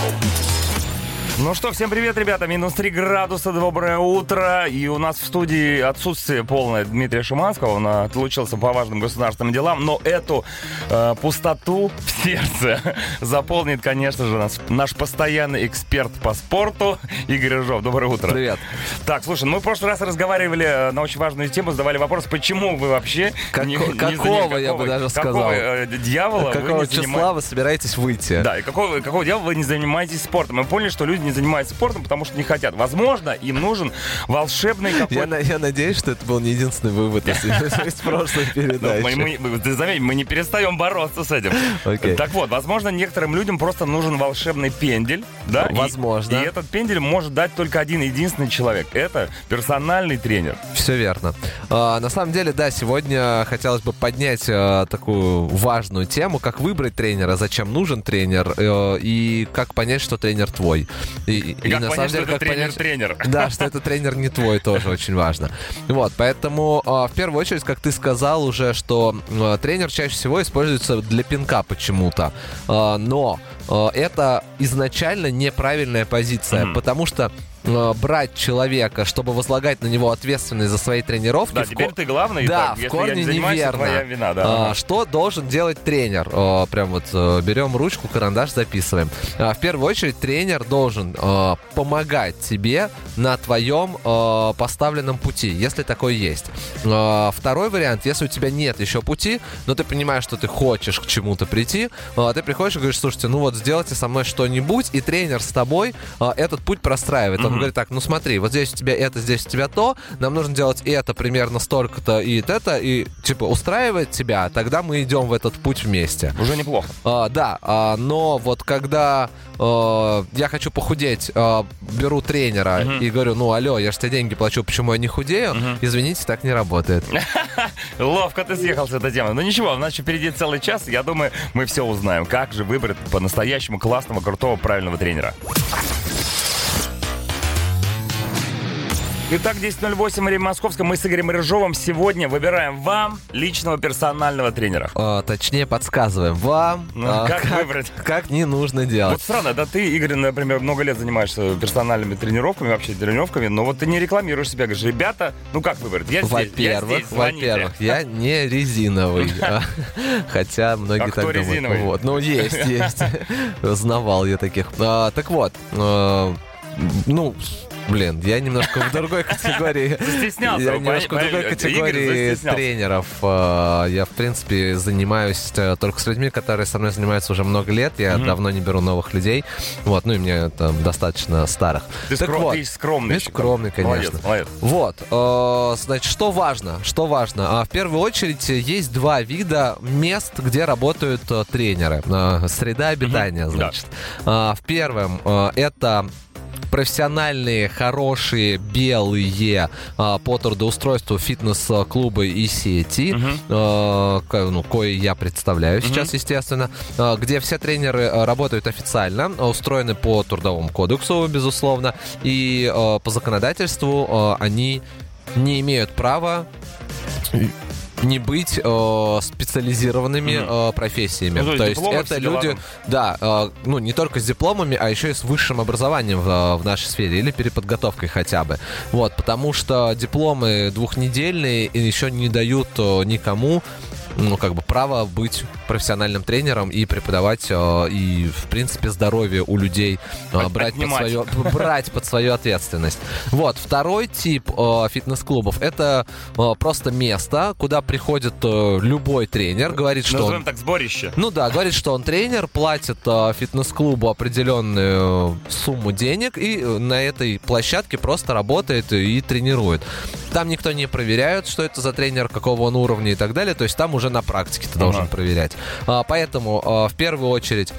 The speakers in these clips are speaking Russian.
Thank you. Ну что, всем привет, ребята. Минус 3 градуса, доброе утро. И у нас в студии отсутствие полное Дмитрия Шиманского. Он отлучился по важным государственным делам. Но эту э, пустоту в сердце заполнит, конечно же, наш, наш постоянный эксперт по спорту Игорь Рыжов. Доброе утро. Привет. Так, слушай, мы в прошлый раз разговаривали э, на очень важную тему, задавали вопрос, почему вы вообще... Как, не, какого, не, какого, я бы даже сказал. Какого э, дьявола Какого вы числа занимаете... вы собираетесь выйти? Да, и какого, какого дьявола вы не занимаетесь спортом? Мы поняли, что люди не занимаются спортом, потому что не хотят. Возможно, им нужен волшебный какой-то... Я, я надеюсь, что это был не единственный вывод из, прошлой ну, передачи. Ты заметь, мы не перестаем бороться с этим. Так вот, возможно, некоторым людям просто нужен волшебный пендель, да? Возможно. И, этот пендель может дать только один единственный человек. Это персональный тренер. Все верно. А, на самом деле, да, сегодня хотелось бы поднять а, такую важную тему, как выбрать тренера, зачем нужен тренер э, и как понять, что тренер твой. И, и, и как на понять, самом деле, что как тренер, понять, тренер. Да, что это тренер не твой, тоже очень важно. Вот, поэтому а, в первую очередь, как ты сказал уже, что а, тренер чаще всего используется для пинка почему-то. А, но это изначально неправильная позиция, mm-hmm. потому что Э, брать человека, чтобы возлагать на него ответственность за свои тренировки. Да, теперь ко... ты главный. Да, так, в корне не неверно. Твоя вина, да. а, что должен делать тренер? А, прям вот а, берем ручку, карандаш, записываем. А, в первую очередь тренер должен а, помогать тебе на твоем а, поставленном пути, если такой есть. А, второй вариант, если у тебя нет еще пути, но ты понимаешь, что ты хочешь к чему-то прийти, а, ты приходишь и говоришь, слушайте, ну вот сделайте со мной что-нибудь, и тренер с тобой а, этот путь простраивает он говорит так, ну смотри, вот здесь у тебя это, здесь у тебя то, нам нужно делать это примерно столько-то и это, и типа устраивает тебя, тогда мы идем в этот путь вместе. Уже неплохо. А, да, а, но вот когда а, я хочу похудеть, а, беру тренера uh-huh. и говорю, ну алло, я же тебе деньги плачу, почему я не худею? Uh-huh. Извините, так не работает. Ловко ты съехал с этой темы. Ну ничего, у нас еще впереди целый час, я думаю, мы все узнаем, как же выбрать по-настоящему классного, крутого, правильного тренера. Итак, 10.08 время Московском. Мы с Игорем Рыжовым сегодня выбираем вам личного персонального тренера. А, точнее, подсказываем вам, ну, а, как, как выбрать. Как не нужно делать. Вот странно, да ты, Игорь, например, много лет занимаешься персональными тренировками, вообще тренировками, но вот ты не рекламируешь себя. Говоришь, ребята, ну как выбрать? Я во-первых, здесь, во-первых, я не резиновый. А, хотя многие так думают. Вот, ну, есть, есть. Знавал я таких. А, так вот, ну, Блин, я немножко в другой категории. Застеснялся. Я немножко в другой категории тренеров. А, я, в принципе, занимаюсь э, только с людьми, которые со мной занимаются уже много лет. Я давно не беру новых людей. Вот, ну и мне там достаточно старых. Ты, скромный. Ты скромный, конечно. Вот, э, значит, что важно? Что важно? А, в первую очередь есть два вида мест, где работают э, тренеры. Среда обитания, значит. Да. В первом это профессиональные, хорошие, белые а, по трудоустройству фитнес-клубы и сети, uh-huh. ну, кое я представляю uh-huh. сейчас, естественно, а, где все тренеры работают официально, устроены по трудовому кодексу, безусловно, и а, по законодательству а, они не имеют права не быть э, специализированными mm-hmm. э, профессиями. Ну, то, то есть это люди, да, э, ну не только с дипломами, а еще и с высшим образованием в, в нашей сфере или переподготовкой хотя бы. Вот, потому что дипломы двухнедельные еще не дают э, никому ну, как бы право быть профессиональным тренером и преподавать, э, и, в принципе, здоровье у людей э, брать под, свое, брать под свою ответственность. Вот, второй тип э, фитнес-клубов — это просто место, куда приходит любой тренер, говорит, что Назовем он... так, сборище. Ну да, говорит, что он тренер, платит фитнес-клубу определенную сумму денег и на этой площадке просто работает и тренирует. Там никто не проверяет, что это за тренер, какого он уровня и так далее. То есть там уже на практике ты должен ага. проверять. А, поэтому а, в первую очередь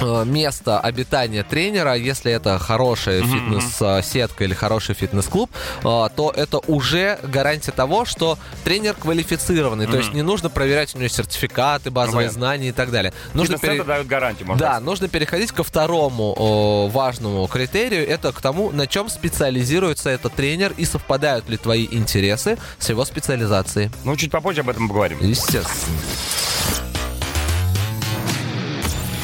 а, место обитания тренера, если это хорошая mm-hmm. фитнес-сетка или хороший фитнес-клуб, то это уже гарантия того, что тренер квалифицированный. Mm-hmm. То есть не нужно проверять у него сертификаты, базовые ну, знания и так далее. Нужно пере... дают гарантию, можно Да, сказать. нужно переходить ко второму важному критерию. Это к тому, на чем специализируется этот тренер и совпадают ли твои интересы с его специализацией. Ну, чуть попозже об этом поговорим. Естественно.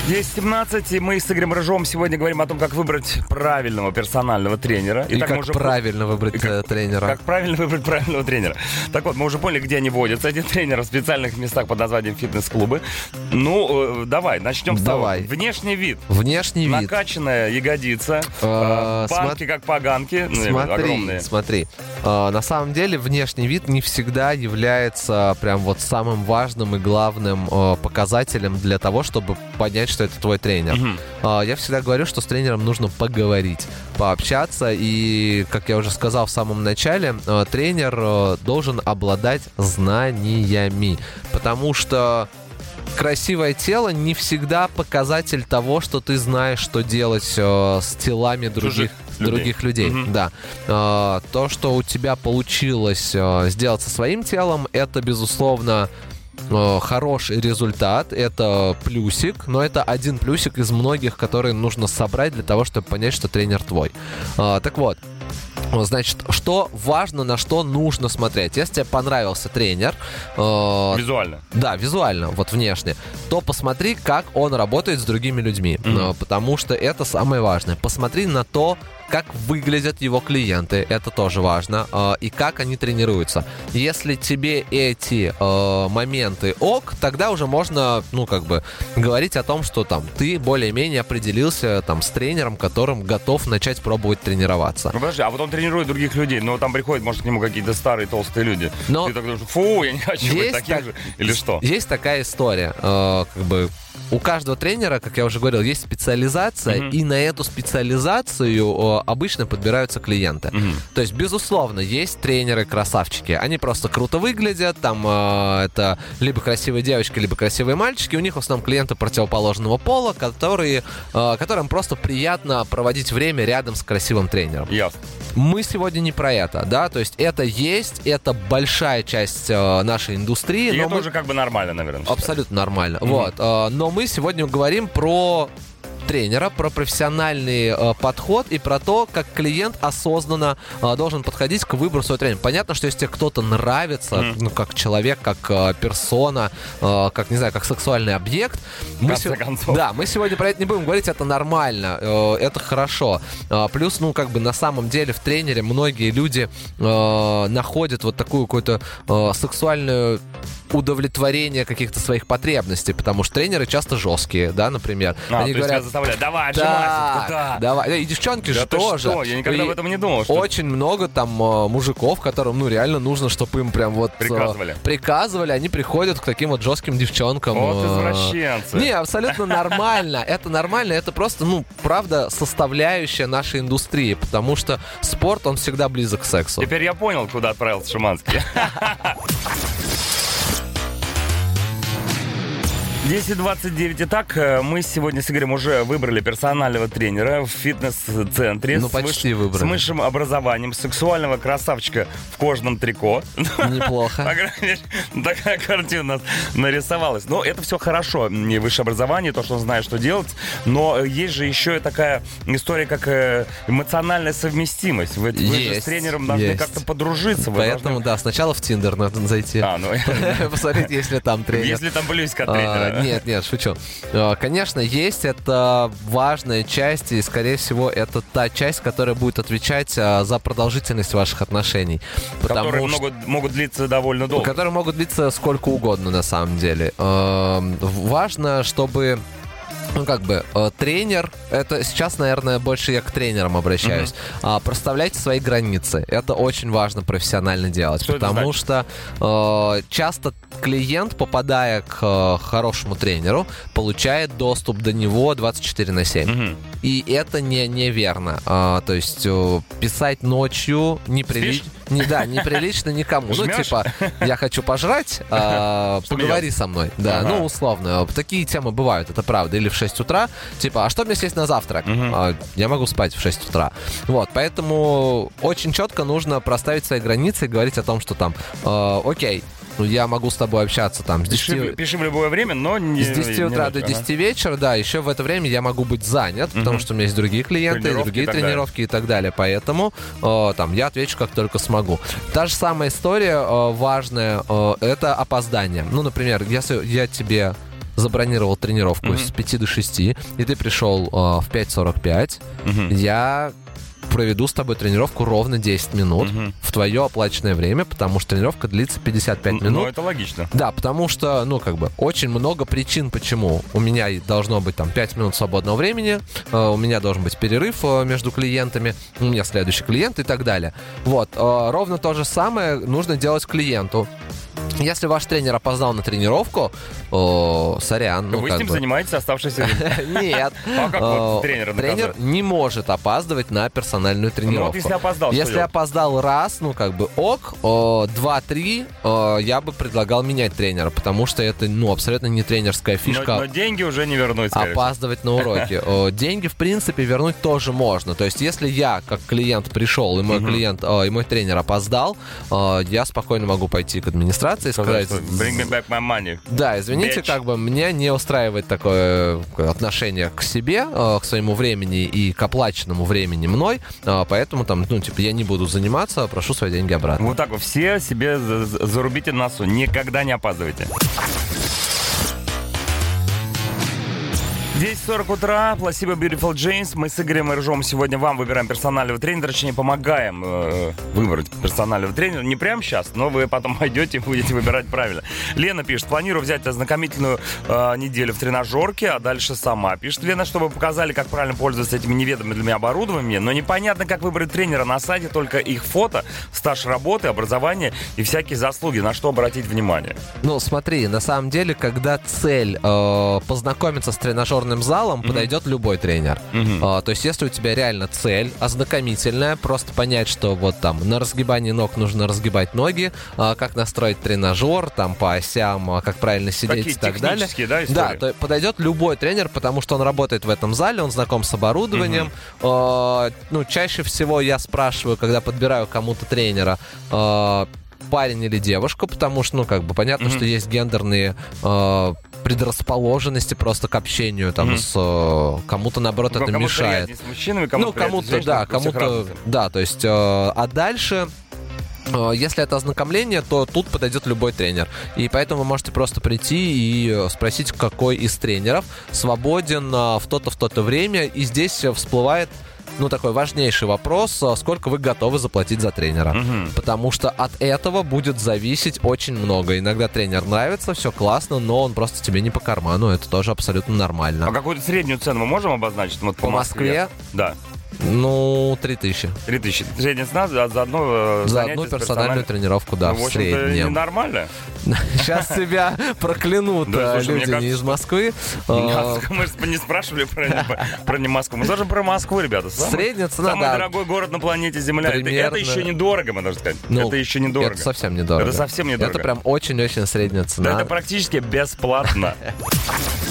10.17, и мы с Игорем Рыжовым сегодня говорим о том, как выбрать правильного персонального тренера. И, и как уже... правильно выбрать как, э, тренера. Как правильно выбрать правильного тренера. Так вот, мы уже поняли, где они водятся, эти тренеры в специальных местах под названием фитнес-клубы. Ну, э, давай, начнем с давай. того. Внешний вид. Внешний вид. Накачанная ягодица, э, панки как поганки, ну, смотри, огромные. Смотри, на самом деле внешний вид не всегда является прям вот самым важным и главным показателем для того, чтобы понять, что это твой тренер. Mm-hmm. Я всегда говорю, что с тренером нужно поговорить, пообщаться. И, как я уже сказал в самом начале, а, тренер а, должен обладать знаниями. Потому что красивое тело не всегда показатель того, что ты знаешь, что делать э, с телами других людей. других людей. Mm-hmm. Да. Э, то, что у тебя получилось э, сделать со своим телом, это безусловно Э, хороший результат, это плюсик, но это один плюсик из многих, которые нужно собрать для того, чтобы понять, что тренер твой. Так вот, Значит, что важно, на что нужно смотреть. Если тебе понравился тренер... Э, визуально. Да, визуально, вот внешне. То посмотри, как он работает с другими людьми. Mm-hmm. Э, потому что это самое важное. Посмотри на то, как выглядят его клиенты, это тоже важно, э, и как они тренируются. Если тебе эти э, моменты ок, тогда уже можно, ну, как бы, говорить о том, что там ты более-менее определился там с тренером, которым готов начать пробовать тренироваться. Ну, подожди, а вот он тренирует других людей, но там приходят, может, к нему какие-то старые толстые люди. Но ты такой, фу, я не хочу быть таким так... же, или что? Есть такая история, э, как бы у каждого тренера, как я уже говорил, есть специализация, mm-hmm. и на эту специализацию обычно подбираются клиенты. Mm-hmm. То есть, безусловно, есть тренеры-красавчики. Они просто круто выглядят, там э, это либо красивые девочки, либо красивые мальчики. У них в основном клиенты противоположного пола, которые, э, которым просто приятно проводить время рядом с красивым тренером. Ясно. Мы сегодня не про это, да, то есть это есть, это большая часть э, нашей индустрии. И но это мы... уже как бы нормально, наверное. Абсолютно нормально. Mm-hmm. Вот, э, но мы сегодня говорим про тренера, про профессиональный э, подход и про то, как клиент осознанно э, должен подходить к выбору своего тренера. Понятно, что если кто-то нравится, mm. ну, как человек, как э, персона, э, как, не знаю, как сексуальный объект, мы, се- да, мы сегодня про это не будем говорить, это нормально, э, это хорошо. Э, плюс, ну, как бы на самом деле в тренере многие люди э, находят вот такую какую-то э, сексуальную удовлетворение каких-то своих потребностей, потому что тренеры часто жесткие, да, например. А, Они говорят, заставляют, давай, да, да. давай. И девчонки да же тоже. Что? Я никогда и об этом не думал. Что... Очень много там э, мужиков, которым, ну, реально нужно, чтобы им прям вот... Э, приказывали. Приказывали, они приходят к таким вот жестким девчонкам. Вот э, извращенцы. Не, абсолютно нормально. Это нормально, это просто, ну, правда, составляющая нашей индустрии, потому что спорт, он всегда близок к сексу. Теперь я понял, куда отправился Шиманский. 10.29. Итак, э, мы сегодня с Игорем уже выбрали персонального тренера в фитнес-центре. Ну, почти с, выбрали. С высшим образованием, сексуального красавчика в кожном трико. Неплохо. Такая картина у нас нарисовалась. Но это все хорошо. Не высшее образование, то, что он знает, что делать. Но есть же еще такая история, как э, эмоциональная совместимость. Вы, вы же с тренером должны как-то подружиться. Поэтому, да, сначала в Тиндер надо зайти. А, ну... Посмотреть, если там тренер. Если там плюсика тренера. Нет, нет, шучу. Э, конечно, есть это важная часть, и, скорее всего, это та часть, которая будет отвечать э, за продолжительность ваших отношений. Которые что... могут, могут длиться довольно долго. Которые могут длиться сколько угодно, на самом деле. Эм, важно, чтобы ну, как бы, э, тренер, это сейчас, наверное, больше я к тренерам обращаюсь. Mm-hmm. Э, проставляйте свои границы. Это очень важно профессионально делать. Что потому что э, часто клиент, попадая к э, хорошему тренеру, получает доступ до него 24 на 7. Mm-hmm. И это не, неверно. Э, то есть писать ночью неприлично. Не, да, неприлично никому. Жмешь? Ну, типа, я хочу пожрать, э, поговори со мной. Да, ага. ну, условно. Такие темы бывают, это правда. Или в 6 утра, типа, а что мне съесть на завтрак? Угу. А, я могу спать в 6 утра. Вот, поэтому очень четко нужно проставить свои границы и говорить о том, что там, э, окей, ну, я могу с тобой общаться там с 10... Пиши, пиши в любое время, но не... С 10 не утра до 10 ага. вечера, да, еще в это время я могу быть занят, угу. потому что у меня есть другие клиенты, другие и тренировки далее. и так далее. Поэтому э, там я отвечу как только смогу. Та же самая история э, важная, э, это опоздание. Ну, например, если я тебе забронировал тренировку Мгм. с 5 до 6, и ты пришел э, в 5.45, Мгм. я проведу с тобой тренировку ровно 10 минут Мгм. в твое оплаченное время, потому что тренировка длится 55 Ну, минут. это логично. Да, потому что, ну, как бы, очень много причин, почему у меня должно быть там 5 минут свободного времени, э, у меня должен быть перерыв э, между клиентами, у меня следующий клиент и так далее. Вот, э, ровно то же самое нужно делать клиенту. Если ваш тренер опоздал на тренировку, о, сорян, ну, Вы с ним бы. занимаетесь оставшееся время. Нет. А как вот Э, Тренер наказать? не может опаздывать на персональную Ну вот тренировку. если опоздал, Если опоздал раз, ну как бы ок, два-три, я бы предлагал менять тренера, потому что это, ну, абсолютно не тренерская фишка. Но деньги уже не вернуть. Опаздывать на уроки. Деньги, в принципе, вернуть тоже можно. То есть, если я, как клиент, пришел, и мой клиент, и мой тренер опоздал, я спокойно могу пойти к администрации и Сказать, Bring me back my money. Да, извините, Bitch. как бы меня не устраивает такое э, отношение к себе, э, к своему времени и к оплаченному времени мной, э, поэтому там, ну, типа, я не буду заниматься, прошу свои деньги обратно. Вот так вот, все себе за- за- зарубите носу, никогда не опаздывайте. 10.40 утра, Placebo Beautiful James. Мы с Игорем и Ржом сегодня вам выбираем персонального тренера, точнее, помогаем э, выбрать персонального тренера. Не прямо сейчас, но вы потом пойдете и будете выбирать правильно. Лена пишет, планирую взять ознакомительную э, неделю в тренажерке, а дальше сама. Пишет Лена, чтобы показали, как правильно пользоваться этими неведомыми оборудованиями, но непонятно, как выбрать тренера на сайте, только их фото, стаж работы, образование и всякие заслуги. На что обратить внимание? Ну, смотри, на самом деле, когда цель э, познакомиться с тренажерным залом, подойдет любой тренер. Мгм. А, то есть, если у тебя реально цель ознакомительная, просто понять, что вот там на разгибании ног нужно разгибать ноги, а, как настроить тренажер, там по осям, а, как правильно сидеть Такие и так далее. да, истории? Да, то подойдет любой тренер, потому что он работает в этом зале, он знаком с оборудованием. А, ну, чаще всего я спрашиваю, когда подбираю кому-то тренера, а, парень или девушка, потому что, ну, как бы понятно, Мгм. что есть гендерные а, предрасположенности просто к общению там Мгм. с э, кому-то наоборот Ну, это кому-то мешает. с мужчинами, кому-то ну, кому-то, да, кому-то, да, то есть, э, а дальше э, если это ознакомление, то тут подойдет любой тренер. И поэтому вы можете просто прийти и э, спросить, какой из тренеров свободен э, в то-то, в то-то время. И здесь э, всплывает ну, такой важнейший вопрос, э, сколько вы готовы заплатить за тренера. Мгм. Потому что от этого будет зависеть очень много. Иногда тренер нравится, все классно, но он просто тебе не по карману. Это тоже абсолютно нормально. А какую-то среднюю цену мы можем обозначить? Вот по, По Москве? Да. Ну, 3000. 3000. Средняя цена за, за одно э, За одну персональную тренировку, да, Ну, в в среднем. нормально. Сейчас тебя проклянут Да, э, слушай, люди не из Москвы. Э, Мы же не спрашивали про, не- про не Москву. Мы даже про Москву, ребята. Самый, Средняя цена, самый да. дорогой город на планете Земля. Это- Это, Примерно. еще недорого, мы должны сказать. Ну, это еще недорого. Это совсем недорого. Это совсем недорого. Это прям очень-очень средняя Да цена. это практически бесплатно.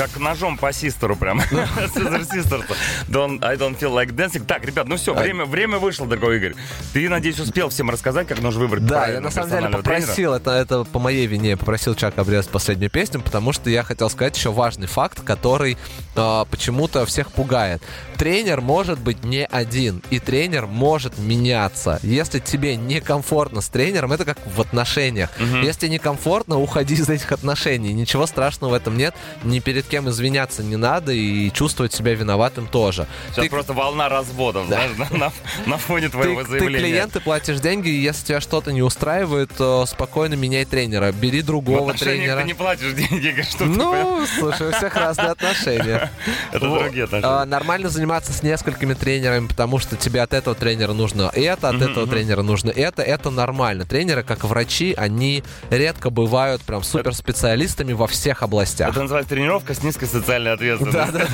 Как ножом по систеру прям. Сизер систер. Don't, I don't feel like dancing. Так, ребят, ну все, время, время вышло, дорогой Игорь. Ты, надеюсь, успел всем рассказать, как нужно выбрать Да, я на самом деле попросил, это, это по моей вине, попросил Чака обрезать последнюю песню, потому что я хотел сказать еще важный факт, который э, почему-то всех пугает. Тренер может быть не один, и тренер может меняться. Если тебе некомфортно с тренером, это как в отношениях. Мгм. Если некомфортно, уходи из этих отношений. Ничего страшного в этом нет. Ни перед кем извиняться не надо и чувствовать себя виноватым тоже. Сейчас Ты- просто волна разводов, знаешь, на, на- на фоне ты, твоего ты заявления. клиент, ты платишь деньги, и если тебя что-то не устраивает, то спокойно меняй тренера. Бери другого тренера. ты не платишь деньги, что ты? Ну, слушай, у всех разные отношения. Это Вот. другие А, отношения. Нормально заниматься с несколькими тренерами, потому что тебе от этого тренера нужно это, от этого тренера нужно это. Это нормально. Тренеры, как врачи, они редко бывают прям суперспециалистами во всех областях. Это называется тренировка с низкой социальной ответственностью.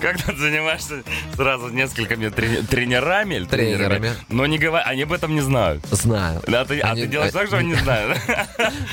Когда ты занимаешься сразу несколькими тренерами или тренерами, но не говор... они об этом не знают. Знаю. Да, ты- а Они- ты делаешь так, что они не знают.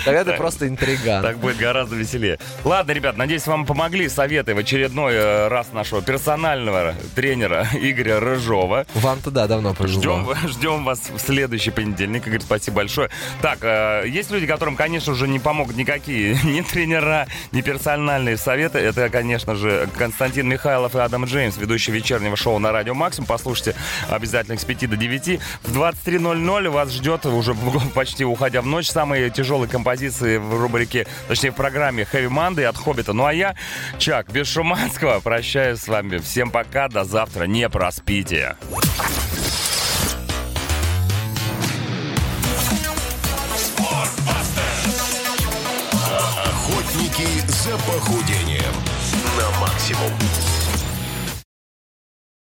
Тогда ты просто интриган. Так будет гораздо веселее. Ладно, ребят, надеюсь, вам помогли советы в очередной э, раз нашего персонального тренера Игоря Рыжова. Вам туда давно повезло. Ждем, ждем вас в следующий понедельник. Игорь, спасибо большое. Так, э, есть люди, которым, конечно же, не помогут никакие ни тренера, ни персональные советы. Это, конечно же, Константин Михайлов и Адам Джеймс, ведущий вечернего шоу на Радио Максимум. Послушайте обязательно с 5 до 9. В 23.00 вас ждет, уже почти уходя в ночь, самые тяжелые композиции в рубрике, точнее, в программе Heavy Monday от Хоббита. Ну а я, Чак, без Шуманского, прощаюсь с вами. Всем пока, до завтра. Не проспите. За похудением на максимум.